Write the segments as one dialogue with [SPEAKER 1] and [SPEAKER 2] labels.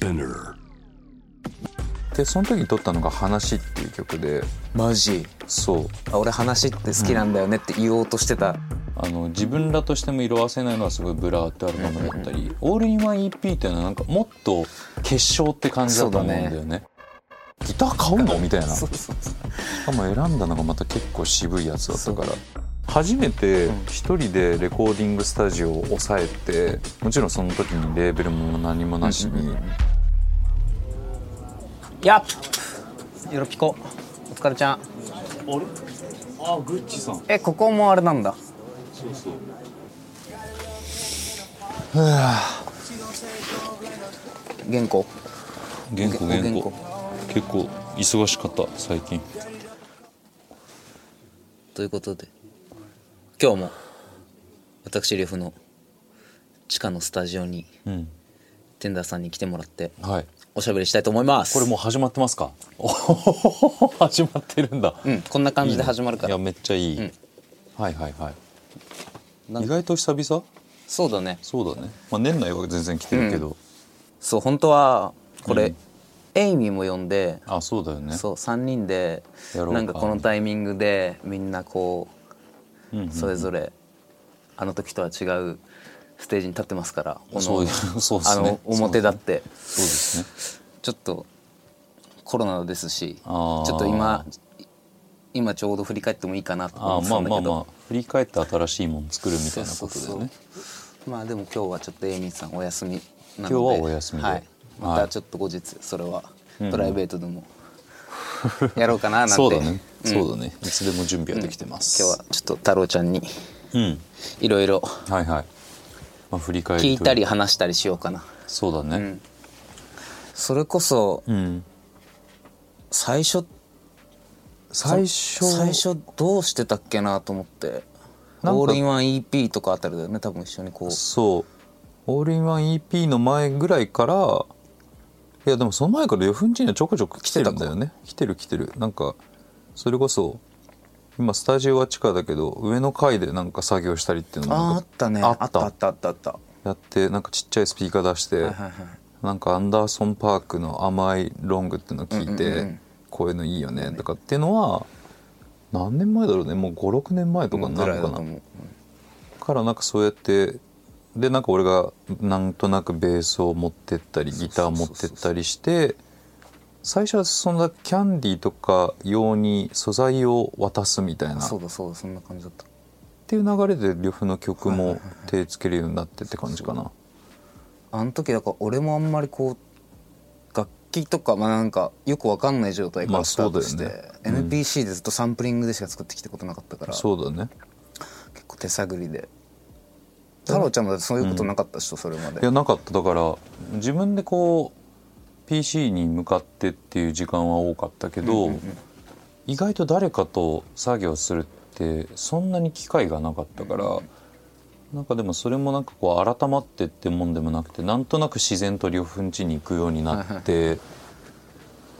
[SPEAKER 1] SPINEAR.
[SPEAKER 2] でその時に撮ったのが「話」っていう曲で。
[SPEAKER 3] マジ？
[SPEAKER 2] そう。
[SPEAKER 3] あ俺話って好きなんだよねって言おうとしてた、
[SPEAKER 2] あの自分らとしても色あせないのはすごい Blur ってアルバムだったり、 All in One EP っていうのはなんかもっと結晶って感じだと思うんだよね。ギター買うの？みたいな。し
[SPEAKER 3] そうそうそう。
[SPEAKER 2] かも選んだのがまた結構渋いやつだったから。初めて一人でレコーディングスタジオを抑えてもちろんその時にレーベルも何もなしに
[SPEAKER 3] やっよろぴこ。お疲れちゃん。
[SPEAKER 2] あれ？あグッチさん。
[SPEAKER 3] えここもあれなんだ。
[SPEAKER 2] そうそう。
[SPEAKER 3] 原稿
[SPEAKER 2] 原稿原
[SPEAKER 3] 原
[SPEAKER 2] 稿結構忙しかった最近。
[SPEAKER 3] ということで今日も私リフの地下のスタジオに
[SPEAKER 2] うん。
[SPEAKER 3] テンダーさんに来てもらって
[SPEAKER 2] はい
[SPEAKER 3] おしゃべりしたいと思います。
[SPEAKER 2] これもう始まってますか？始まってるんだ。
[SPEAKER 3] うんこんな感じで始まるから。
[SPEAKER 2] いやめっちゃいい、
[SPEAKER 3] うん。
[SPEAKER 2] はいはいはい。意外と久々？
[SPEAKER 3] そうだね。
[SPEAKER 2] そうだね、まあ、年内は全然来てるけど、
[SPEAKER 3] そう本当はこれ、
[SPEAKER 2] うん。
[SPEAKER 3] エイミーも呼んで
[SPEAKER 2] あそうだよね。
[SPEAKER 3] そう3人でなんかこのタイミングでみんなこ
[SPEAKER 2] うんうん
[SPEAKER 3] うそれぞれあの時とは違うステージに立ってますからこの
[SPEAKER 2] そう そうですね。
[SPEAKER 3] あの表だって。
[SPEAKER 2] そうですね。
[SPEAKER 3] ちょっとコロナですしちょっと今今ちょうど振り返ってもいいかなと
[SPEAKER 2] あ
[SPEAKER 3] 思ってたんだけど。
[SPEAKER 2] まあまあまあ振り返って新しいもの作るみたいなことだよね。
[SPEAKER 3] まあでも今日はちょっとエイミーさんお休みなので。
[SPEAKER 2] 今日はお休みで。
[SPEAKER 3] はい、ま
[SPEAKER 2] はい。
[SPEAKER 3] たちょっと後日それは
[SPEAKER 2] うん。
[SPEAKER 3] プライベートでもやろうかななんて。
[SPEAKER 2] そうだね、
[SPEAKER 3] ん。
[SPEAKER 2] そうだね。いつでも準備はできてます、
[SPEAKER 3] 今日はちょっと太郎ちゃんに
[SPEAKER 2] うん。
[SPEAKER 3] いろいろ。
[SPEAKER 2] はいはい、まあ、振り返りと
[SPEAKER 3] 聞いたり話したりしようかな。
[SPEAKER 2] そうだね。
[SPEAKER 3] うん。それこそ
[SPEAKER 2] うん、
[SPEAKER 3] 最初
[SPEAKER 2] 最初
[SPEAKER 3] 最初どうしてたっけなと思って。オールインワン EP とかあたりだよね多分一緒にこう。
[SPEAKER 2] そう。オールインワン EP の前ぐらいからいやでもその前から呂布んちにはちょこちょこ来てたんだよね。来てる来てる。なんかそれこそ今スタジオは地下だけど上の階でなんか作業したりっていうのも
[SPEAKER 3] あーあったね。
[SPEAKER 2] あった。
[SPEAKER 3] あったあったあった。
[SPEAKER 2] やってなんかちっちゃいスピーカー出して、
[SPEAKER 3] はいはいはい。
[SPEAKER 2] なんかアンダーソン・パークの「甘いロング」っていうのを聞いて、
[SPEAKER 3] うんうんうん。
[SPEAKER 2] こういうのいいよねとかっていうのは何年前だろうねもう56年前とかになるのかな。
[SPEAKER 3] う
[SPEAKER 2] からなんかそうやってでなんか俺がなんとなくベースを持ってったりギター持ってったりして最初はそんなキャンディーとか用に素材を渡すみたいな。っ
[SPEAKER 3] そうだそうだそんな感じだった。
[SPEAKER 2] ていう流れで呂布の曲も手つけるようになってって感じかな。
[SPEAKER 3] あの時だから俺もあんまりこう楽器とかまあなんかよくわかんない状態か
[SPEAKER 2] まあ
[SPEAKER 3] らスタートして、
[SPEAKER 2] そうだよねうん
[SPEAKER 3] MPC でずっとサンプリングでしか作ってきたことなかったから
[SPEAKER 2] そうだね。
[SPEAKER 3] 結構手探りで。太郎ちゃんもそういうことなかったでしょ、それまで。
[SPEAKER 2] いやなかった。だから自分でこう PC に向かってっていう時間は多かったけど、意外と誰かと作業するってそんなに機会がなかったから、なんかでもそれもなんかこう改まってってもんでもなくてなんとなく自然と両夫ん家に行くようになって、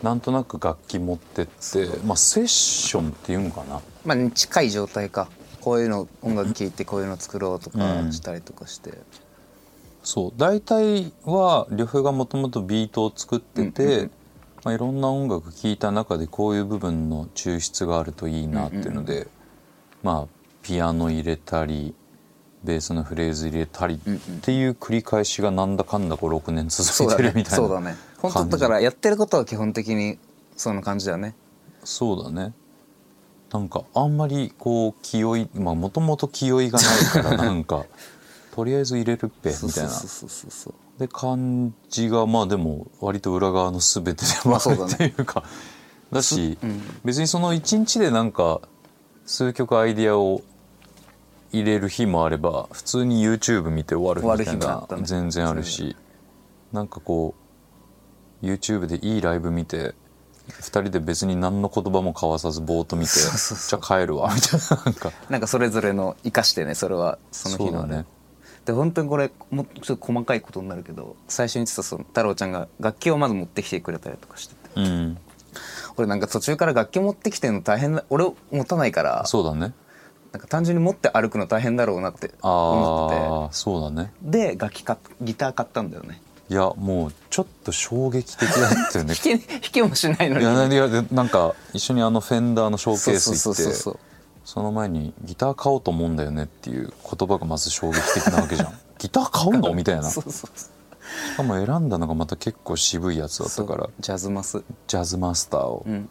[SPEAKER 2] なんとなく楽器持ってってまあセッションっていうんかな。
[SPEAKER 3] まあ近い状態か。こういうの音楽聴いてこういうの作ろうとか
[SPEAKER 2] うん。
[SPEAKER 3] したりとかして、
[SPEAKER 2] そう大体は呂布がもともとビートを作ってて、
[SPEAKER 3] うんうんうん。
[SPEAKER 2] まあ、いろんな音楽聴いた中でこういう部分の抽出があるといいなっていうので、まあピアノ入れたりベースのフレーズ入れたりっていう繰り返しがなんだかんだ56年続いてるみたいな
[SPEAKER 3] そうだね。本当だからやってることは基本的にそんな感じだよね。
[SPEAKER 2] そうだね。なんかあんまりこう気負いまあもともと気負いがないからなんか とりあえず入れるっぺみたいな。で感じがまあでも割と裏側の全てでもある
[SPEAKER 3] まあそうだね
[SPEAKER 2] っていうか。だし、
[SPEAKER 3] うん。
[SPEAKER 2] 別にその一日でなんか数曲アイディアを入れる日もあれば普通に YouTube 見て終わるみたいな全然あるしなんかこう YouTube でいいライブ見て2人で別に何の言葉も交わさずぼーっと見てじゃあ帰るわみたいな。なんか。
[SPEAKER 3] なんかそれぞれの生かしてねそれはその日のねで本当にこれもうちょっと細かいことになるけど最初に言ってたその太郎ちゃんが楽器をまず持ってきてくれたりとかしてて。
[SPEAKER 2] うん。
[SPEAKER 3] 俺なんか途中から楽器持ってきてるの大変だ俺持たないから
[SPEAKER 2] そうだね。
[SPEAKER 3] なんか単純に持って歩くの大変だろうなって思って
[SPEAKER 2] ああそうだね。
[SPEAKER 3] てで楽器かギター買ったんだよね。
[SPEAKER 2] いやもうちょっと衝撃的だったよね。
[SPEAKER 3] 弾きもしないのに。
[SPEAKER 2] いやいやでなんか一緒にあのフェンダーのショーケース
[SPEAKER 3] そう
[SPEAKER 2] 行って
[SPEAKER 3] そ
[SPEAKER 2] の前にギター買おうと思うんだよねっていう言葉がまず衝撃的なわけじゃん。ギター買うの？みたいな。し
[SPEAKER 3] そうそうそう。
[SPEAKER 2] かも選んだのがまた結構渋いやつだったから。
[SPEAKER 3] ジャズマス。
[SPEAKER 2] ジャズマスターを、
[SPEAKER 3] うん。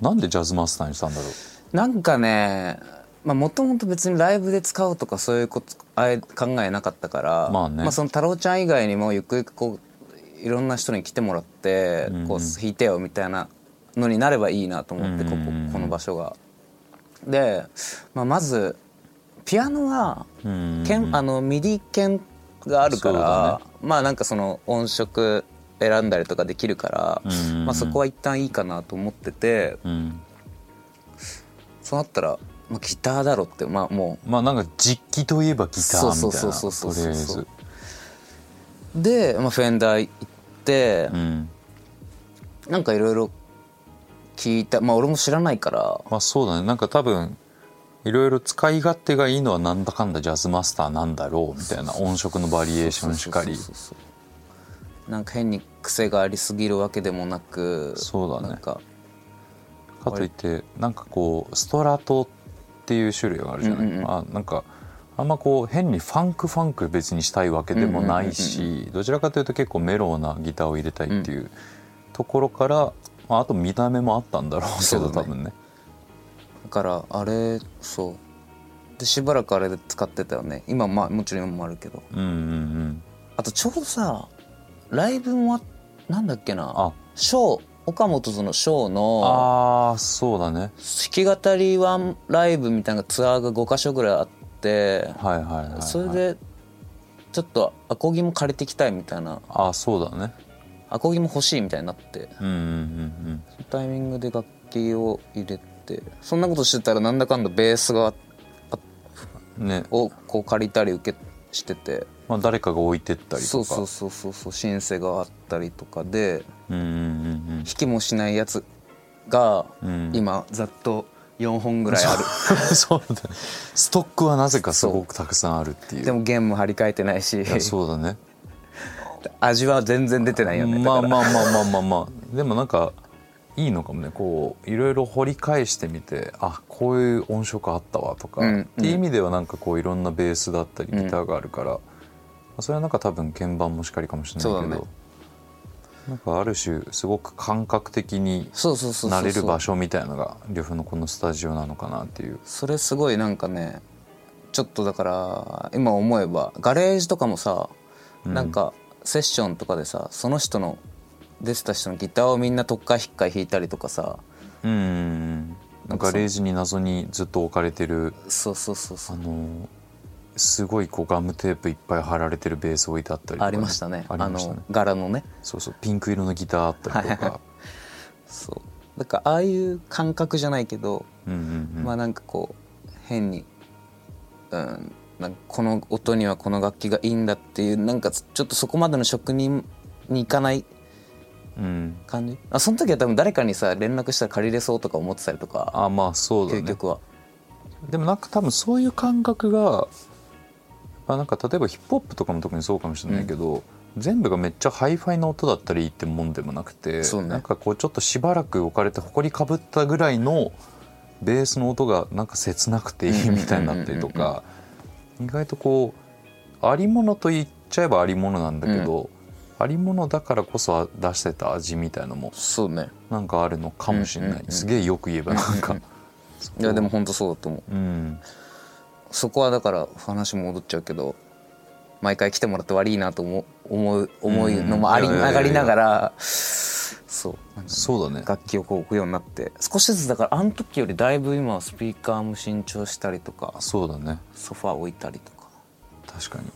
[SPEAKER 2] なんでジャズマスターにしたんだろう？
[SPEAKER 3] なんかねまあもともと別にライブで使うとかそういうことあえ考えなかったから
[SPEAKER 2] まあね。
[SPEAKER 3] その太郎ちゃん以外にもゆくゆくこういろんな人に来てもらって、
[SPEAKER 2] うん。
[SPEAKER 3] こう弾いてよみたいなのになればいいなと思って、ここ
[SPEAKER 2] うん。
[SPEAKER 3] この場所が。で、まあ、まずピアノは
[SPEAKER 2] うん。
[SPEAKER 3] 鍵あの MIDI 鍵があるから、まあなんかその音色選んだりとかできるから、
[SPEAKER 2] うん。
[SPEAKER 3] まあ、そこは一旦いいかなと思ってて
[SPEAKER 2] うん。
[SPEAKER 3] そうなったら、まあ、ギターだろってまあも
[SPEAKER 2] まあなんか実機といえばギターみたいな
[SPEAKER 3] そうそうそうそうそう
[SPEAKER 2] とりあえず。
[SPEAKER 3] うで、まあ、 Fender 行って、
[SPEAKER 2] うん。
[SPEAKER 3] なんかいろいろ聞いたまあ俺も知らないから。
[SPEAKER 2] まあそうだね。なんか多分いろいろ使い勝手がいいのはなんだかんだジャズマスターなんだろうみたいな音色のバリエーションしかり。
[SPEAKER 3] なんか変に癖がありすぎるわけでもなく
[SPEAKER 2] そうだね。
[SPEAKER 3] なんか。
[SPEAKER 2] かといってなんかこうストラトっていう種類があるじゃない、
[SPEAKER 3] うんうんうん。
[SPEAKER 2] あなんかあんまこう変にファンクファンク別にしたいわけでもないし、どちらかというと結構メロウなギターを入れたいっていうところから、まあ、あと見た目もあったんだろうけど、
[SPEAKER 3] ね。
[SPEAKER 2] 多分ね。
[SPEAKER 3] だからあれそう。でしばらくあれで使ってたよね。今まあもちろん今もあるけど。
[SPEAKER 2] うんうんうん。
[SPEAKER 3] あとちょうどさライブもあなんだっけな。
[SPEAKER 2] あ。
[SPEAKER 3] ショー岡本とのショーの
[SPEAKER 2] あーそうだね。
[SPEAKER 3] 弾き語りワンライブみたいなツアーが5か所ぐらいあって
[SPEAKER 2] はいはいはい、はい、
[SPEAKER 3] それでちょっとアコギも借りてきたいみたいな。
[SPEAKER 2] あそうだね
[SPEAKER 3] アコギも欲しいみたいになって。
[SPEAKER 2] うんうんうん
[SPEAKER 3] そのタイミングで楽器を入れてそんなことしてたらなんだかんだベースが
[SPEAKER 2] うんね。
[SPEAKER 3] をこう借りたり受けしてて。
[SPEAKER 2] まあ誰かが置いてったりとか。
[SPEAKER 3] そうそうそうそうそうシンセがあったりとかで
[SPEAKER 2] うんうんうん
[SPEAKER 3] 弾きもしないやつが
[SPEAKER 2] うん。
[SPEAKER 3] 今ざっと4本ぐらいある。
[SPEAKER 2] う んそうだね。ストックはなぜかすごくたくさんあるっていう。
[SPEAKER 3] でも弦も張り替えてないし。
[SPEAKER 2] そうだね
[SPEAKER 3] 味は全然出てないよね。
[SPEAKER 2] まあまあまあまあまあまあ。でもなんかいいのかもね。こういろいろ掘り返してみてあこういう音色あったわとか、
[SPEAKER 3] うん
[SPEAKER 2] っていう意味ではなんかこういろんなベースだったりギターがあるから、まあそれはなんか多分鍵盤もしかりかもしれないけど、
[SPEAKER 3] ね。
[SPEAKER 2] なんかある種すごく感覚的になれる場所みたいなのが呂布のこのスタジオなのかなっていう。
[SPEAKER 3] それすごいなんかねちょっとだから今思えばガレージとかもさ、
[SPEAKER 2] うん。
[SPEAKER 3] なんかセッションとかでさその人の出てた人のギターをみんな特化引っかい弾いたりとかさ
[SPEAKER 2] うん
[SPEAKER 3] なんか
[SPEAKER 2] レージに謎にずっと置かれてる。
[SPEAKER 3] そうそうそうそう。
[SPEAKER 2] あのすごいこうガムテープいっぱい貼られてるベース置いてあったりとか、
[SPEAKER 3] ありましたね。
[SPEAKER 2] あね。
[SPEAKER 3] の柄のね。
[SPEAKER 2] そうそう。ピンク色のギターあったりとか。
[SPEAKER 3] そう。だからああいう感覚じゃないけど、
[SPEAKER 2] うんうんうん。
[SPEAKER 3] まあなんかこう変に、うん、この音にはこの楽器がいいんだっていうなんかちょっとそこまでの職人に行かない
[SPEAKER 2] うん。
[SPEAKER 3] 感じ？あその時は多分誰かにさ連絡したら借りれそうとか思ってたりとか？
[SPEAKER 2] あまあそうだね。
[SPEAKER 3] 究極は。
[SPEAKER 2] でもなんか多分そういう感覚がまあなんか例えばヒップホップとかも特にそうかもしれないけど、全部がめっちゃハイファイな音だったらいいってもんでもなくて、
[SPEAKER 3] ね。
[SPEAKER 2] なんかこうちょっとしばらく置かれて埃かぶったぐらいのベースの音がなんか切なくていいみたいになったりとか意外とこうありものと言っちゃえばありものなんだけど、ありものだからこそ出してた味みたいのも
[SPEAKER 3] そうね。
[SPEAKER 2] なんかあるのかもしれない、
[SPEAKER 3] うんうんうん
[SPEAKER 2] すげえよく言えばなんか、
[SPEAKER 3] いやでも本当そうだと思う。
[SPEAKER 2] うん。
[SPEAKER 3] そこはだから話戻っちゃうけど毎回来てもらって悪いなと思う思う思うのもありがりながらそう。
[SPEAKER 2] そうだね。
[SPEAKER 3] 楽器をこう置くようになって少しずつだからあの時よりだいぶ今はスピーカーも新調したりとか
[SPEAKER 2] そうだね。
[SPEAKER 3] ソファー置いたりとか。
[SPEAKER 2] 確かに。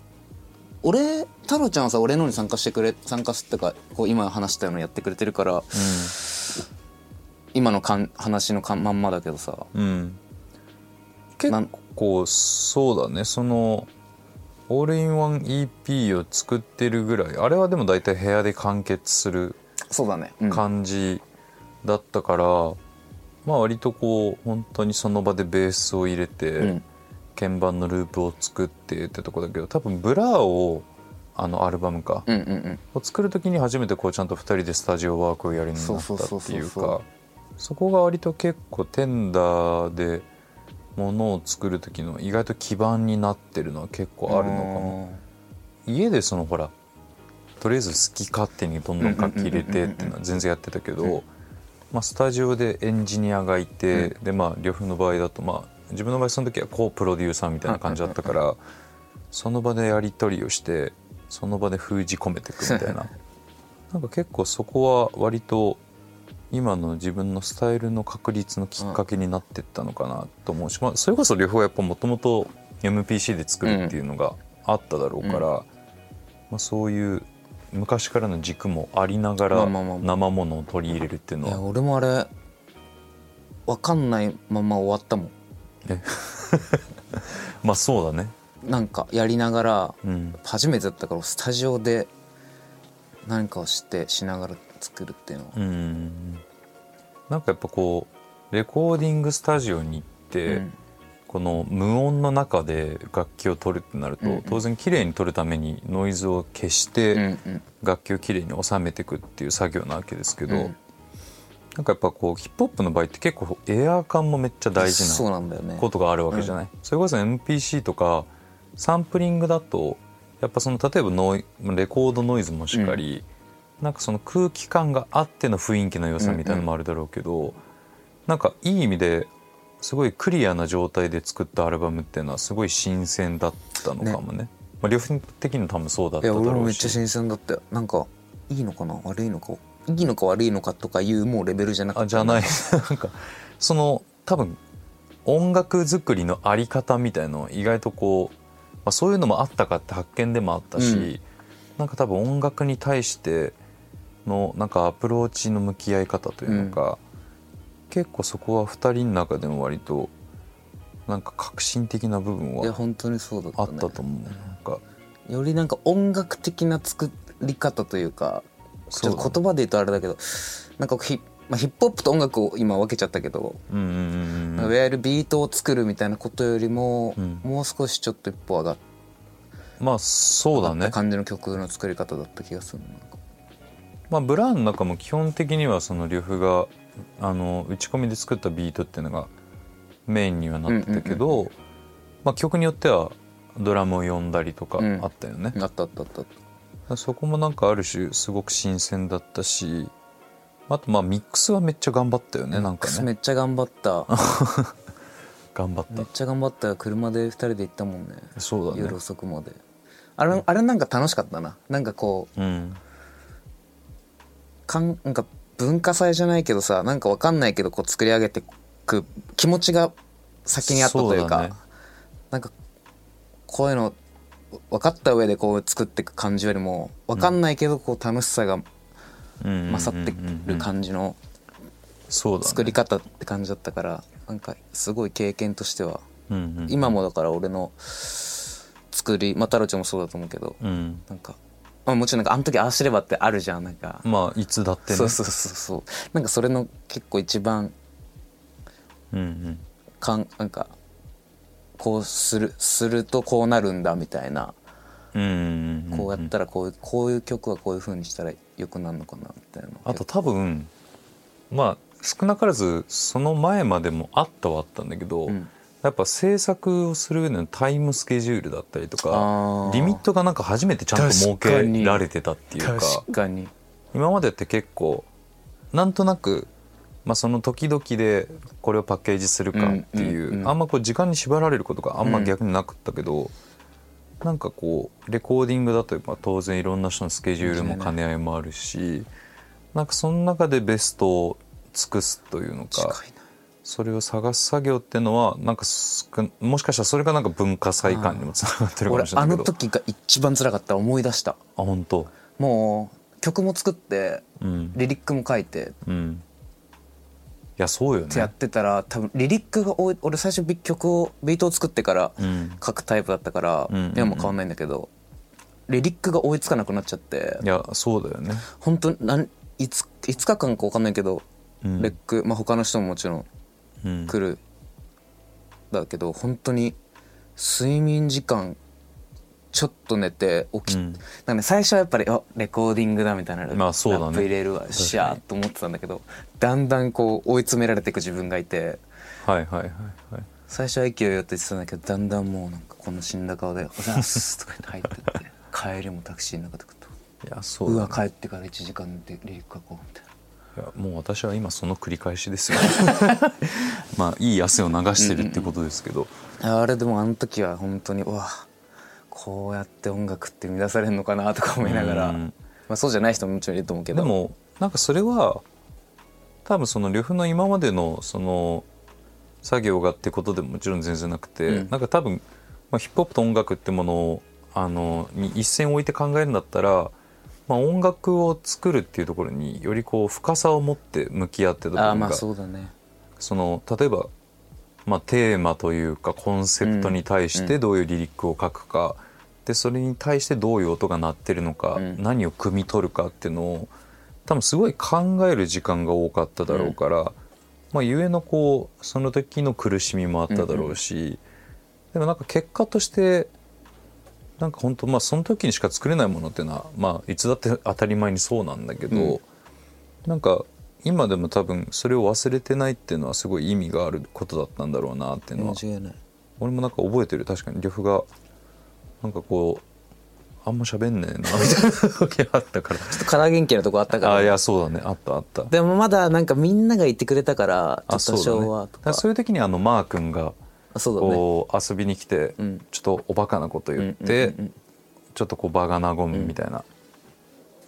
[SPEAKER 3] 俺太郎ちゃんはさ俺のに参加してくれ参加すってかこう今話したようなやってくれてるから今のかん話のかんまんまだけどさ
[SPEAKER 2] うん、うん、結構そうだね。そのオールインワン EP を作ってるぐらい。あれはでも大体部屋で完結する
[SPEAKER 3] そうだね、うん。
[SPEAKER 2] 感じだったから、まあ割とこう本当にその場でベースを入れて、
[SPEAKER 3] うん。
[SPEAKER 2] 鍵盤のループを作ってってとこだけど多分 Blur をあのアルバムか、
[SPEAKER 3] うんうんうん。
[SPEAKER 2] を作る時に初めてこうちゃんと2人でスタジオワークをやるようになったっていうかそこが割と結構テンダーでものを作る時の意外と基盤になってるのは結構あるのかも。家でそのほらとりあえず好き勝手にどんどん書き入れてっていうのは全然やってたけど、まあ、スタジオでエンジニアがいて、でまあ呂布の場合だとまあ自分の場合その時はコープロデューサーみたいな感じだったから、その場でやり取りをしてその場で封じ込めていくみたいな。なんか結構そこは割と今の自分のスタイルの確立のきっかけになってったのかなと思うし、まあ、それこそ両方やっぱもともと MPC で作るっていうのがあっただろうから、
[SPEAKER 3] うん。
[SPEAKER 2] まあ、そういう昔からの軸もありながら
[SPEAKER 3] まあまあまあまあ。
[SPEAKER 2] 生ものを取り入れるっていう
[SPEAKER 3] いや
[SPEAKER 2] のは
[SPEAKER 3] 俺もあれ分かんないまま終わったもん。
[SPEAKER 2] まあそうだね。
[SPEAKER 3] なんかやりながら
[SPEAKER 2] うん。
[SPEAKER 3] 初めてだったからスタジオで何かをしてしながら作るっていうのは。
[SPEAKER 2] うん。なんかやっぱこうレコーディングスタジオに行って、
[SPEAKER 3] うん
[SPEAKER 2] この無音の中で楽器を取るってなると、
[SPEAKER 3] うんうん。
[SPEAKER 2] 当然綺麗に取るためにノイズを消し
[SPEAKER 3] うん
[SPEAKER 2] て
[SPEAKER 3] うん。
[SPEAKER 2] 楽器を綺麗に収めていくっていう作業なわけですけど、
[SPEAKER 3] うん。
[SPEAKER 2] なんかやっぱこうヒップホップの場合って結構エアー感もめっちゃ大事
[SPEAKER 3] そう
[SPEAKER 2] な
[SPEAKER 3] なんだよね。
[SPEAKER 2] ことがあるわけじゃない、それこそ MPC とかサンプリングだとやっぱその例えばノイレコードノイズもしっかり、なんかその空気感があっての雰囲気の良さみたいなのもあるだろうけど、なんかいい意味ですごいクリアな状態で作ったアルバムっていうのはすごい新鮮だったのかもね。まあ、両方的にも多分そうだった
[SPEAKER 3] いや
[SPEAKER 2] だろうし。
[SPEAKER 3] 俺もめっちゃ新鮮だったよ。なんかいいのかな悪いのかいいのか悪いのかとかいうもうレベルじゃなくて。
[SPEAKER 2] あじゃない。なんかその多分音楽作りのあり方みたいの意外とこう、まあ、そういうのもあったかって発見でもあったし、
[SPEAKER 3] うん。
[SPEAKER 2] なんか多分音楽に対してのなんかアプローチの向き合い方というのか、結構そこは2人の中でも割となんか革新的な部分
[SPEAKER 3] いや
[SPEAKER 2] は
[SPEAKER 3] 本当にそうだった
[SPEAKER 2] あ
[SPEAKER 3] ね
[SPEAKER 2] ったと思う、なんか
[SPEAKER 3] よりなんか音楽的な作り方というかちょっと言葉で言うとあれだけどなんかヒ,、まあ、ヒップホップと音楽を今分けちゃったけど、いわゆるビートを作るみたいなことよりも、
[SPEAKER 2] うん。
[SPEAKER 3] もう少しちょっと一歩上がっ
[SPEAKER 2] まあそうだ
[SPEAKER 3] た
[SPEAKER 2] ね
[SPEAKER 3] 感じの曲の作り方だった気がする
[SPEAKER 2] まあ、ブラウンの中も基本的にはその呂布があの打ち込みで作ったビートっていうのがメインにはなってたけど、まあ、曲によってはドラムを呼んだりとか
[SPEAKER 3] うん。
[SPEAKER 2] あったよね、
[SPEAKER 3] あったあったあった。
[SPEAKER 2] そこもなんかある種すごく新鮮だったしあとまあミックスはめっちゃ頑張ったよねなんかね。
[SPEAKER 3] めっちゃ頑張った。
[SPEAKER 2] 頑張っ
[SPEAKER 3] めっちゃ頑張った。よ車で2人で行ったもんね。
[SPEAKER 2] たそうだ
[SPEAKER 3] 夜
[SPEAKER 2] ね
[SPEAKER 3] 遅くまで。あれあれなんか楽しかったな。なんかこう
[SPEAKER 2] うん。
[SPEAKER 3] かんなんか文化祭じゃないけどさなんかわかんないけどこう作り上げてく気持ちが先にあったというか
[SPEAKER 2] ね。
[SPEAKER 3] なんかこういうの分かった上でこう作っていく感じよりも分かんないけどこう楽しさが勝ってる感じの作り方って感じだったからなんかすごい経験としては今もだから俺の作りまあ太郎ちゃんもそうだと思うけど
[SPEAKER 2] うん。
[SPEAKER 3] なんか、まあ、もちろんなんかあの時ああすればってあるじゃんなんか。
[SPEAKER 2] まあいつだってね。
[SPEAKER 3] そうそうそうそう。なんかそれの結構一番
[SPEAKER 2] うんうん。
[SPEAKER 3] かんなんかこうするするとこうなるんだみたいな。
[SPEAKER 2] うんうんうん
[SPEAKER 3] こうやったらこういうこういう曲はこういう風にしたらよくなるのかなみたいな
[SPEAKER 2] あと多分まあ少なからずその前までもあったはあったんだけど、
[SPEAKER 3] うん
[SPEAKER 2] やっぱ制作をする上でのタイムスケジュールだったりと
[SPEAKER 3] あ
[SPEAKER 2] か
[SPEAKER 3] ー。
[SPEAKER 2] リミットがなんか初めてちゃんと設けられてたっていうか
[SPEAKER 3] 確かに。
[SPEAKER 2] 今までって結構なんとなく、まあ、その時々でこれをパッケージするかっていう,、
[SPEAKER 3] うんうん。うん
[SPEAKER 2] あんまこう時間に縛られることがあんま逆になかったけど、なんかこうレコーディングだとまあ当然いろんな人のスケジュールも兼ね合いもあるしなんかその中でベストを尽くすというのか
[SPEAKER 3] 近いな
[SPEAKER 2] それを探す作業っていうのはなんかもしかしたらそれがなんか文化祭感にもつながってるか
[SPEAKER 3] 俺あ
[SPEAKER 2] もしれないけど。
[SPEAKER 3] の時が一番辛かった思い出した。
[SPEAKER 2] あ本当？
[SPEAKER 3] もう曲も作って
[SPEAKER 2] うん
[SPEAKER 3] リリックも書いて。
[SPEAKER 2] うん。いやそうよ
[SPEAKER 3] ってやっ
[SPEAKER 2] ね
[SPEAKER 3] てたら多分リリックが多い俺最初ビ曲をビートを作ってから
[SPEAKER 2] うん
[SPEAKER 3] 書くタイプだったから
[SPEAKER 2] うん。うん。うん。
[SPEAKER 3] 今も変わんないんだけどリリックが追いつかなくなっちゃって。
[SPEAKER 2] いやそうだよね。
[SPEAKER 3] 本当なんいつ5日間か分かんないけど
[SPEAKER 2] うん。
[SPEAKER 3] レックまあ他の人ももちろん
[SPEAKER 2] うん。
[SPEAKER 3] 来る。だけど本当に睡眠時間ちょっと寝て起き、
[SPEAKER 2] うん。
[SPEAKER 3] なんかね最初はやっぱりあレコーディングだみたいな
[SPEAKER 2] まあそうだね。
[SPEAKER 3] ラップ入れるわしゃーと思ってたんだけどだんだんこう追い詰められていく自分がいて
[SPEAKER 2] はいはいはいはい。
[SPEAKER 3] 最初は息をよって言ってたんだけどだんだんもうなんかこの死んだ顔で「おはようございます」とか言って入ってって帰りもタクシーの中でくと
[SPEAKER 2] いやそうね。
[SPEAKER 3] わ帰ってから1時間でリリック書こうみたいな
[SPEAKER 2] もう私は今その繰り返しですよ。まあいい汗を流してるってことですけど、
[SPEAKER 3] あれでもあの時は本当にうわこうやって音楽って生み出されるのかなとか思いながら、
[SPEAKER 2] うん。
[SPEAKER 3] まあ、そうじゃない人ももちろんいると思うけど。
[SPEAKER 2] でもなんかそれは多分その呂布の今までのその作業がってことでももちろん全然なくて、
[SPEAKER 3] うん。
[SPEAKER 2] なんか多分、まあ、ヒップホップと音楽ってものをあのに一線置いて考えるんだったら、まあ、音楽を作るっていうところによりこう深さを持って向き合ってた部分が
[SPEAKER 3] ああまあそうだね。
[SPEAKER 2] その例えば、まあ、テーマというかコンセプトに対してどういうリリックを書くか、でそれに対してどういう音が鳴ってるのか、
[SPEAKER 3] うん。
[SPEAKER 2] 何を汲み取るかっていうのを多分すごい考える時間が多かっただろうから、まあ、ゆえのこうその時の苦しみもあっただろうし、でもなんか結果としてなんか本当まあその時にしか作れないものっていうのは、まあ、いつだって当たり前にそうなんだけど、
[SPEAKER 3] うん。
[SPEAKER 2] なんか今でも多分それを忘れてないっていうのはすごい意味があることだったんだろうなっていうのは。
[SPEAKER 3] 間違いない。
[SPEAKER 2] 俺もなんか覚えてる。確かに呂布がなんかこうあんま喋んねえなみたいな。時があったから。
[SPEAKER 3] ちょっと空元気なとこあったから。
[SPEAKER 2] あいやそうだね。あったあった。
[SPEAKER 3] でもまだなんかみんなが言ってくれたからちょっと多
[SPEAKER 2] あそうだね。
[SPEAKER 3] 少はとか。
[SPEAKER 2] だからそういう時にあのマー君がこう遊びに来て
[SPEAKER 3] うん。
[SPEAKER 2] ちょっとおバカなこと言っ
[SPEAKER 3] うん
[SPEAKER 2] てちょっとこう場が和むみたいな。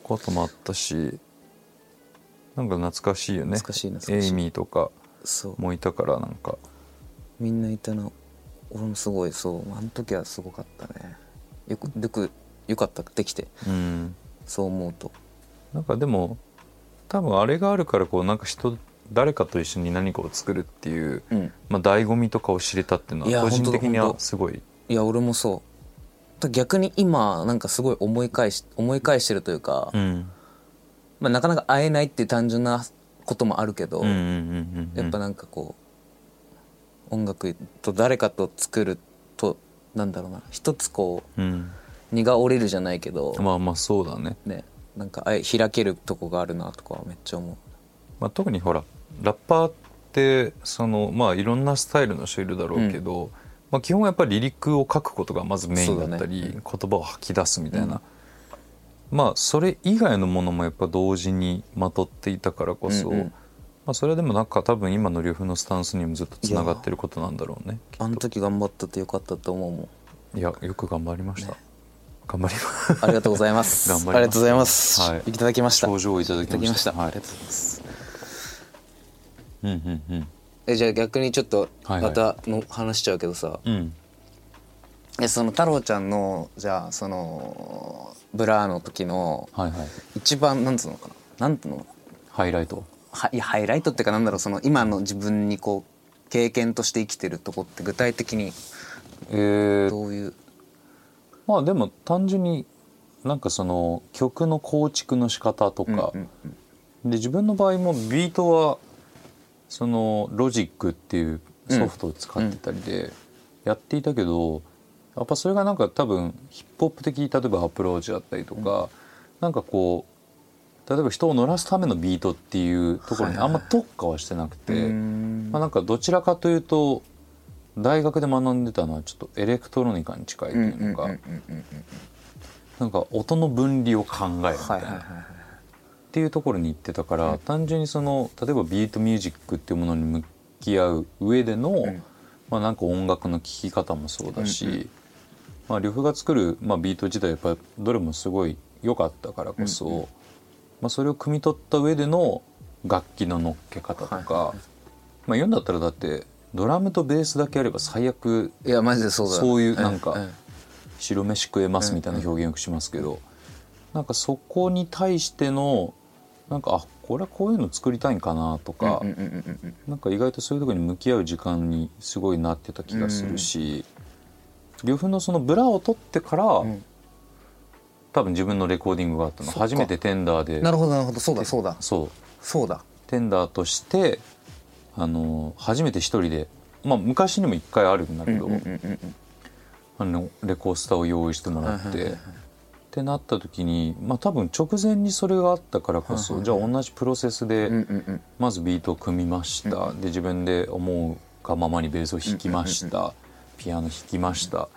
[SPEAKER 2] こともあったしなんか懐かしいよね。エイミーとか
[SPEAKER 3] そう。
[SPEAKER 2] もいたからなんか。
[SPEAKER 3] みんないたの俺もすごいそう。あの時はすごかったね。よくよくよかったできて。
[SPEAKER 2] うん。
[SPEAKER 3] そう思うと。
[SPEAKER 2] なんかでも多分あれがあるからこうなんか人誰かと一緒に何かを作るっていう、
[SPEAKER 3] うん。
[SPEAKER 2] まあ醍醐味とかを知れたっていうのは個人的にはすごい。
[SPEAKER 3] いや俺もそう。だ逆に今なんかすごい思い返し思い返してるというか、
[SPEAKER 2] うん。
[SPEAKER 3] まあ、なかなか会えないっていう単純なこともあるけど、やっぱなんかこう音楽と誰かと作るとなんだろうな一つこう
[SPEAKER 2] うん。
[SPEAKER 3] 荷が下りるじゃないけど、
[SPEAKER 2] まあまあそうだね、
[SPEAKER 3] ねなんか開けるとこがあるなとかはめっちゃ思う
[SPEAKER 2] まあ、特にほらラッパーってそのまあいろんなスタイルの人いるだろうけど、まあ、基本はやっぱりリリックを書くことがまずメインだったり、
[SPEAKER 3] ね。
[SPEAKER 2] 言葉を吐き出すみたいな、まあそれ以外のものもやっぱ同時にまとっていたからこそ、
[SPEAKER 3] うんうん。
[SPEAKER 2] まあ、それでもなんか多分今の呂布のスタンスにもずっとつながってることなんだろうね
[SPEAKER 3] あの時頑張ったってよかったと思うもん。
[SPEAKER 2] いやよく頑張りました、
[SPEAKER 3] ね。
[SPEAKER 2] 頑張ります。
[SPEAKER 3] ありがとうございます。
[SPEAKER 2] 頑張ります。
[SPEAKER 3] ありがとうございます、
[SPEAKER 2] はい。
[SPEAKER 3] い、ただきました。
[SPEAKER 2] 賞状をいただ
[SPEAKER 3] きました。
[SPEAKER 2] はい。
[SPEAKER 3] ありがとうございます
[SPEAKER 2] うんうんうん。
[SPEAKER 3] えじゃあ逆にちょっとまたの話しちゃうけどさ、
[SPEAKER 2] うん。
[SPEAKER 3] えその太郎ちゃんのじゃあその Blur の時の
[SPEAKER 2] はいはい。
[SPEAKER 3] 一番なんつうのかな？なんつうの？
[SPEAKER 2] ハイライト？
[SPEAKER 3] はいやハイライトっていうかなんだろう？その今の自分にこう経験として生きてるとこって具体的に
[SPEAKER 2] えー、
[SPEAKER 3] どういう？
[SPEAKER 2] まあでも単純になんかその曲の構築の仕方とか、
[SPEAKER 3] うんうん。
[SPEAKER 2] で自分の場合もビートはそのロジックっていうソフトを使ってたりでやっていたけど、やっぱそれがなんか多分ヒップホップ的例えばアプローチだったりとか、なんかこう例えば人を乗らすためのビートっていうところにあんま特化はしてなくて、
[SPEAKER 3] うーん。
[SPEAKER 2] まあ、なんかどちらかというと大学で学んでたのはちょっとエレクトロニカに近いと
[SPEAKER 3] うん
[SPEAKER 2] いうのか、
[SPEAKER 3] うんうんうんうん。
[SPEAKER 2] なんか音の分離を考えるみたいな、
[SPEAKER 3] はいはいはいはい
[SPEAKER 2] っていうところに行ってたから、単純にその例えばビートミュージックっていうものに向き合う上での、
[SPEAKER 3] ん。
[SPEAKER 2] まあ、なんか音楽の聴き方もそうだし、
[SPEAKER 3] うんう
[SPEAKER 2] まあ、呂布が作る、まあ、ビート自体やっぱりどれもすごい良かったからこそ、
[SPEAKER 3] うんうん
[SPEAKER 2] まあ、それを汲み取った上での楽器の乗っけ方とか、
[SPEAKER 3] はいはい
[SPEAKER 2] まあ、言うんだったらだってドラムとベースだけあれば最悪
[SPEAKER 3] いやマジでそうだ
[SPEAKER 2] そういうなんか
[SPEAKER 3] うん。うん
[SPEAKER 2] 白飯食えますみたいな表現をしますけど、なんかそこに対してのなんかあこれはこういうの作りたいんかなとか、
[SPEAKER 3] うんうんうんうんうん
[SPEAKER 2] なんか意外とそういうところに向き合う時間にすごいなってた気がするし、呂布のそのブラを取ってから、
[SPEAKER 3] ん。
[SPEAKER 2] 多分自分のレコーディングがあったの。初めてテンダーで。
[SPEAKER 3] なるほどなるほど。そうだそうだ。
[SPEAKER 2] そう。
[SPEAKER 3] そうだ。
[SPEAKER 2] テンダーとしてあの初めて一人でまあ昔にも一回あるんだけど、
[SPEAKER 3] うんうんうんうん。
[SPEAKER 2] あのレコースターを用意してもらって、
[SPEAKER 3] はいはいはいはい
[SPEAKER 2] ってなった時にまあ多分直前にそれがあったからこそ、じゃあ同じプロセスでまずビートを組みました、で自分で思うがままにベースを弾きました、ピアノ弾きました。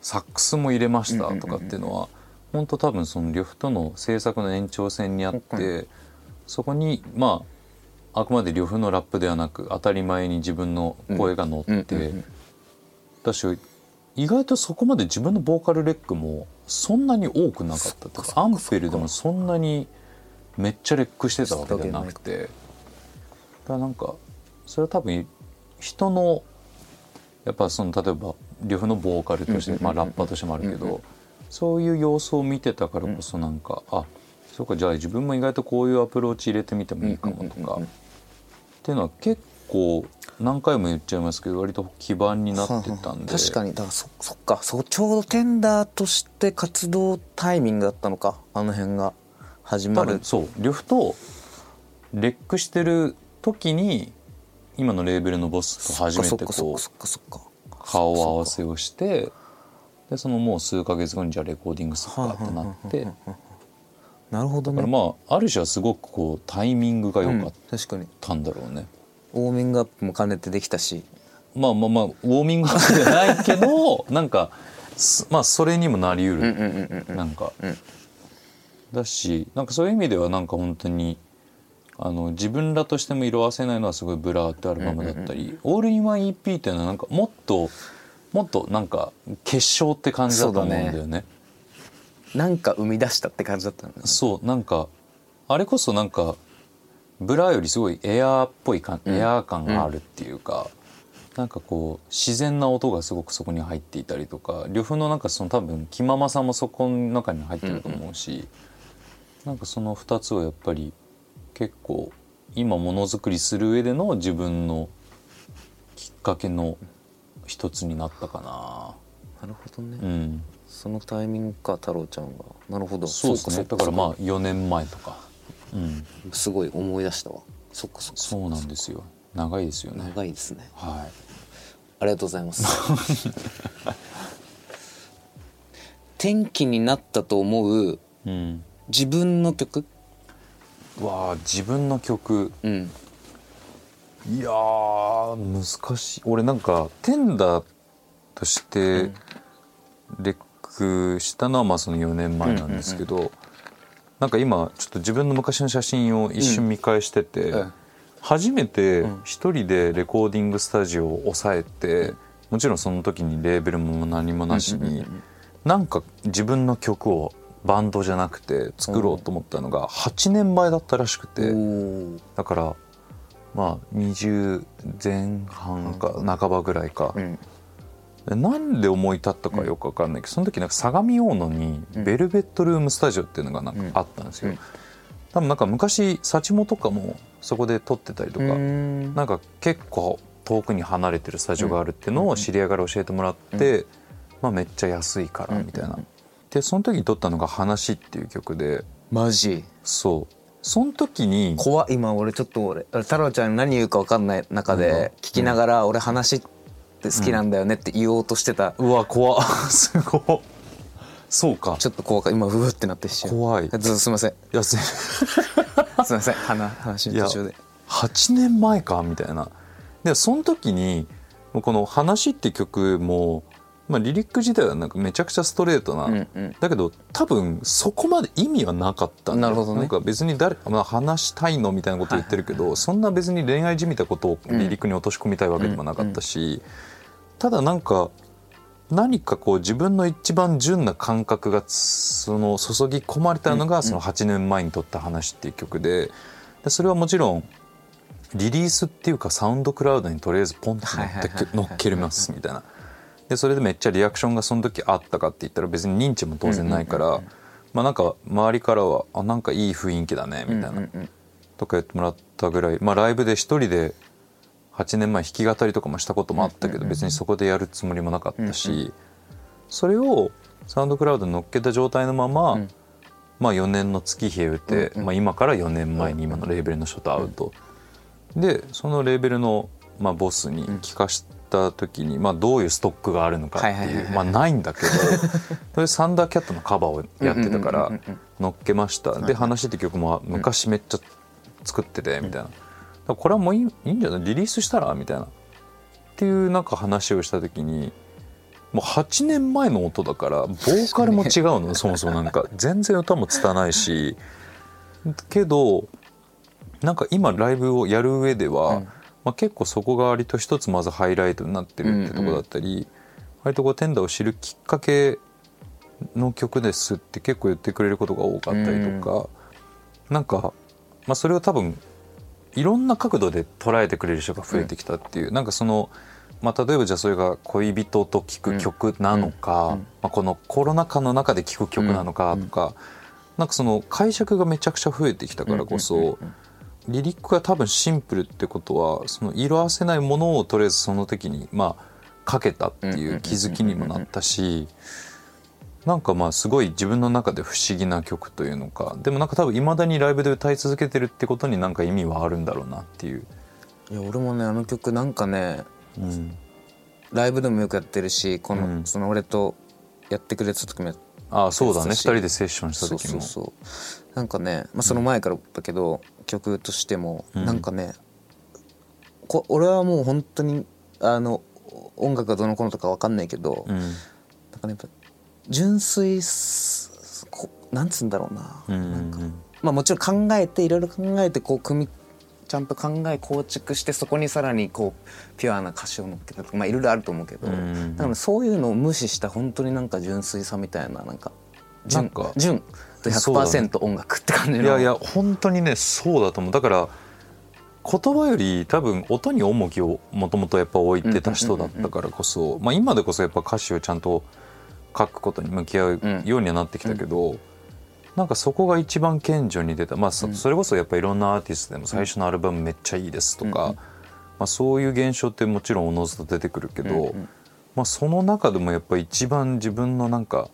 [SPEAKER 2] サックスも入れましたとかっていうのは本当多分その呂布との制作の延長線にあって、そこにまああくまで呂布のラップではなく当たり前に自分の声が乗って、だし意外とそこまで自分のボーカルレックもそんなに多くなかったとかアンフェルでもそんなにめっちゃレックしてたわけじゃなくて。だからなんかそれは多分人のやっぱその例えば呂布のボーカルとして、まあ、ラッパーとしてもあるけど、そういう様子を見てたからこそなんか、あそうかじゃあ自分も意外とこういうアプローチ入れてみてもいいかもとか、っていうのは結構何回も言っちゃいますけど割と基盤になってたんで。
[SPEAKER 3] 確かにだからそそっかそちょうどテンダーとして活動タイミングだったのかあの辺が始まる
[SPEAKER 2] そう呂布とレックしてる時に今のレーベルのボスと初め
[SPEAKER 3] て
[SPEAKER 2] こ
[SPEAKER 3] かそっかそっか
[SPEAKER 2] 顔合わせをしてでそのもう数ヶ月後にじゃあレコーディングするかってなって
[SPEAKER 3] なるほどね
[SPEAKER 2] からまあある種はすごくこうタイミングが良かったんだろうね、
[SPEAKER 3] ウォーミングアップも兼ねてできたし。
[SPEAKER 2] まあまあまあウォーミングアップじゃないけど なんかすまあそれにもなりうる、なんか、
[SPEAKER 3] うん。
[SPEAKER 2] だしなんかそういう意味ではなんか本当にあの自分らとしても色あせないのはすごい「Blur」ってアルバムだったり「オールインワン EP」っていうのはなんかもっともっとなんか結晶って感じだと思うんだよね。
[SPEAKER 3] なんか生み出したって感じだったのね。
[SPEAKER 2] そうなんかあれこそなんかブラよりすごいエアーっぽい感、エアー感があるっていうか、なんかこう自然な音がすごくそこに入っていたりとか呂布のなんかその多分気ままさもそこの中に入ってると思うし、なんかその2つをやっぱり結構今ものづくりする上での自分のきっかけの一つになったか
[SPEAKER 3] な。るほどね、
[SPEAKER 2] な。うん。
[SPEAKER 3] そのタイミングか太郎ちゃんが。なるほど。
[SPEAKER 2] そうですね。
[SPEAKER 3] っ
[SPEAKER 2] だからまあ4年前とか、うん、
[SPEAKER 3] すごい思い出したわ。そっかそっか。
[SPEAKER 2] そうなんですよ。長いですよね。
[SPEAKER 3] 長いですね。
[SPEAKER 2] は
[SPEAKER 3] ありがとうございます。転機になったと思う
[SPEAKER 2] い、うん、
[SPEAKER 3] 自分の曲？
[SPEAKER 2] わあ自分の曲。
[SPEAKER 3] うん。
[SPEAKER 2] いやー難しい。俺なんかテンダーとしてレックしたのはまあその4年前なんですけど、なんか今ちょっと自分の昔の写真を一瞬見返してて、
[SPEAKER 3] うん。
[SPEAKER 2] 初めて一人でレコーディングスタジオを抑えて、もちろんその時にレーベルも何もなしに、なんか自分の曲をバンドじゃなくて作ろうと思ったのが8年前だったらしくて、だからまあ20前半か半ばぐらいか、
[SPEAKER 3] うん。
[SPEAKER 2] でなんで思い立ったかよく分かんないけどその時なんか相模大野にベルベットルームスタジオっていうのがなんかあったんですよ、
[SPEAKER 3] うん
[SPEAKER 2] 多分なんか昔幸もとかもそこで撮ってたりとか、
[SPEAKER 3] うん。
[SPEAKER 2] なんか結構遠くに離れてるスタジオがあるっていうのを知り合いから教えてもらって、まあ、めっちゃ安いからみたいな。でその時に撮ったのが「話」っていう曲で
[SPEAKER 3] マジ？
[SPEAKER 2] そう。その時に
[SPEAKER 3] 怖っ今俺ちょっと俺太郎ちゃんに何言うか分かんない中で聞きながら俺話って好きなんだよねって言おうとしてた。
[SPEAKER 2] うわ怖っ。すごいそうか。
[SPEAKER 3] ちょっと怖か今うわってなって一瞬
[SPEAKER 2] 怖い。
[SPEAKER 3] ずすいません。
[SPEAKER 2] いやせ
[SPEAKER 3] すいません。話話の途中で。
[SPEAKER 2] 8年前かみたいな。でその時にこの「話」って曲も、まあ、リリック自体はなんかめちゃくちゃストレートな、
[SPEAKER 3] うんうん。
[SPEAKER 2] だけど多分そこまで意味はなかった
[SPEAKER 3] なるほどね。
[SPEAKER 2] なんか別に誰、まあ、話したいのみたいなこと言ってるけど、そんな別に恋愛じみたことをリリックに落とし込みたいわけでもなかったし、ただなんか何かこう自分の一番純な感覚がその注ぎ込まれたのがその8年前に撮った話っていう曲ででそれはもちろんリリースっていうかサウンドクラウドにとりあえずポンって乗っけますみたいな。でそれでめっちゃリアクションがその時あったかって言ったら別に認知も当然ないからまあなんか周りからは「あなんかいい雰囲気だね」みたいな。とか言ってもらったぐらいまあライブで一人で8年前弾き語りとかもしたこともあったけど別にそこでやるつもりもなかったしそれをサウンドクラウドに乗っけた状態のまま
[SPEAKER 3] ん。
[SPEAKER 2] まあ4年の月日経てまあ今から4年前に今のレーベルの人と会うとでそのレーベルのまあボスに聞かした時に、まあ、どういうストックがあるのかって
[SPEAKER 3] はい
[SPEAKER 2] うまあないんだけど それサンダーキャットのカバーをやってたから乗っけました。で話って曲も昔めっちゃ作っててみたいならこれはもういいいいんじゃない？リリースしたら？みたいな。っていうなんか話をした時にもう8年前の音だからボーカルも違うの。そもそもなんか。全然歌も拙ないし。けどなんか今ライブをやる上では、
[SPEAKER 3] うん。
[SPEAKER 2] まあ、結構そこが割と一つまずハイライトになってるってとこだったり、割とこうテンダーを知るきっかけの曲ですって結構言ってくれることが多かったりとか、なん。か、まあ、それを多分いろんな角度で捉えてくれる人が増えてきたっていう、なんかその、まあ、例えばじゃあそれが恋人と聴く曲なのか、
[SPEAKER 3] うん。うん。
[SPEAKER 2] まあ、このコロナ禍の中で聴く曲なのかとか、なんかその解釈がめちゃくちゃ増えてきたからこそ、
[SPEAKER 3] うんうんうんうん
[SPEAKER 2] リリックが多分シンプルってことはその色あせないものをとりあえずその時にまあかけたっていう気づきにもなったしなんかまあすごい自分の中で不思議な曲というのかでもなんか多分いまだにライブで歌い続けてるってことになんか意味はあるんだろうなっていう。
[SPEAKER 3] いや俺もねあの曲なんかね
[SPEAKER 2] うん、
[SPEAKER 3] ライブでもよくやってるしこの,、
[SPEAKER 2] うん。
[SPEAKER 3] その俺とやってくれてた時もやっ
[SPEAKER 2] ああそうだね。2
[SPEAKER 3] そう
[SPEAKER 2] 人でセッションした時も。
[SPEAKER 3] そうそうなんかね、まあ、その前からだけど、曲としても
[SPEAKER 2] うん。
[SPEAKER 3] なんかね、こ俺はもう本当にあの音楽がどのこのとかわかんないけど、
[SPEAKER 2] うん。
[SPEAKER 3] なんかねやっぱ純粋なんつうんだろうな,、
[SPEAKER 2] うん
[SPEAKER 3] なんかまあもちろん考えていろいろ考えてこう組みちゃんと考え構築してそこにさらにこうピュアな歌詞を乗っけたとかまあいろいろあると思うけど、
[SPEAKER 2] うん
[SPEAKER 3] だからそういうのを無視した本当になんか純粋さみたいななんか純
[SPEAKER 2] なんか
[SPEAKER 3] 純と
[SPEAKER 2] そうだね。
[SPEAKER 3] 100%音楽って感じの。
[SPEAKER 2] いやいや本当にねそうだと思う。だから言葉より多分音に重きをもともとやっぱ置いてた人だったからこそ、まあ、今でこそやっぱ歌詞をちゃんと書くことに向き合うようにはなってきたけど、なんかそこが一番顕著に出た、まあ、そそれこそやっぱいろんなアーティストでも最初のアルバムめっちゃいいですとか、
[SPEAKER 3] うん
[SPEAKER 2] まあ、そういう現象ってもちろんおのずと出てくるけど、
[SPEAKER 3] うんうん。
[SPEAKER 2] まあ、その中でもやっぱ一番自分のなんか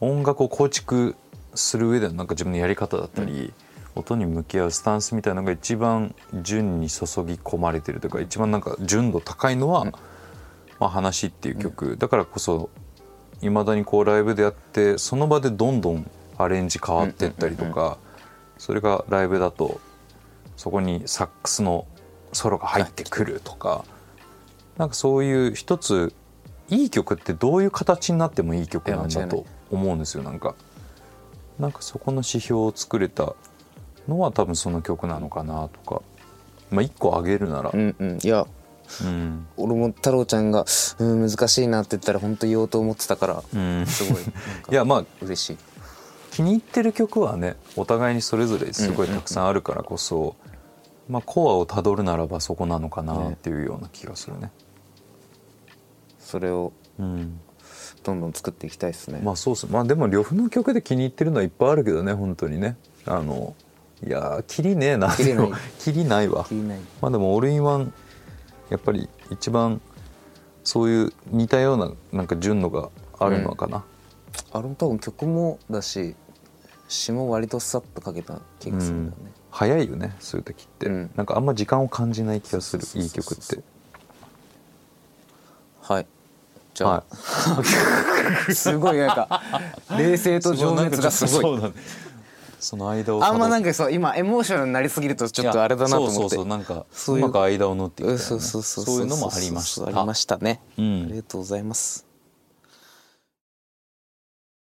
[SPEAKER 2] 音楽を構築する上でのなんか自分のやり方だったり、音に向き合うスタンスみたいなのが一番純に注ぎ込まれてるというか一番なんか純度高いのは「まあ、話」っていう曲、だからこそいまだにこうライブでやってその場でどんどんアレンジ変わってったりとか、それがライブだとそこにサックスのソロが入ってくるとかなんかそういう一ついい曲ってどういう形になってもいい曲なんだと思うんですよ。なんかなんかそこの指標を作れたのは多分その曲なのかなとかまあ一個あげるなら。
[SPEAKER 3] うんうん。いや
[SPEAKER 2] うん
[SPEAKER 3] 俺も太郎ちゃんが「うん難しいな」って言ったら本当言おうと思ってたから
[SPEAKER 2] うん。
[SPEAKER 3] すごい
[SPEAKER 2] いやまあ
[SPEAKER 3] 嬉しい。
[SPEAKER 2] 気に入ってる曲はねお互いにそれぞれすごいたくさんあるからこそ、まあ、コアをたどるならばそこなのかなっていうような気がするね。
[SPEAKER 3] それを
[SPEAKER 2] うん。
[SPEAKER 3] どんどん作っていきたいですね、
[SPEAKER 2] まあそうっす。まあでも呂布の曲で気に入ってるのはいっぱいあるけどね本当にね。あのいやーキリねえな。
[SPEAKER 3] キリない。
[SPEAKER 2] ないわ。
[SPEAKER 3] ない。
[SPEAKER 2] まあでもオールインワンやっぱり一番そういう似たようななんか順のがあるのかな、
[SPEAKER 3] あれも多分曲もだし詞も割とさっとかけた気がするんだよね、
[SPEAKER 2] 早いよねそういう時って、
[SPEAKER 3] うん。
[SPEAKER 2] なんかあんま時間を感じない気がするいい曲って。
[SPEAKER 3] はい。じゃあ、
[SPEAKER 2] はい。
[SPEAKER 3] すごいなんか冷静と情熱がすごい。
[SPEAKER 2] そうだねその間を
[SPEAKER 3] あんまなん
[SPEAKER 2] か
[SPEAKER 3] かそう今エモーショナルになりすぎるとちょっとあれだなと思って。
[SPEAKER 2] そうそうそうなんか
[SPEAKER 3] そうういう
[SPEAKER 2] まく間を縫っていきたいよね。
[SPEAKER 3] そうそうそう
[SPEAKER 2] そういうのもありました。
[SPEAKER 3] ありましたね、
[SPEAKER 2] うん。
[SPEAKER 3] ありがとうございます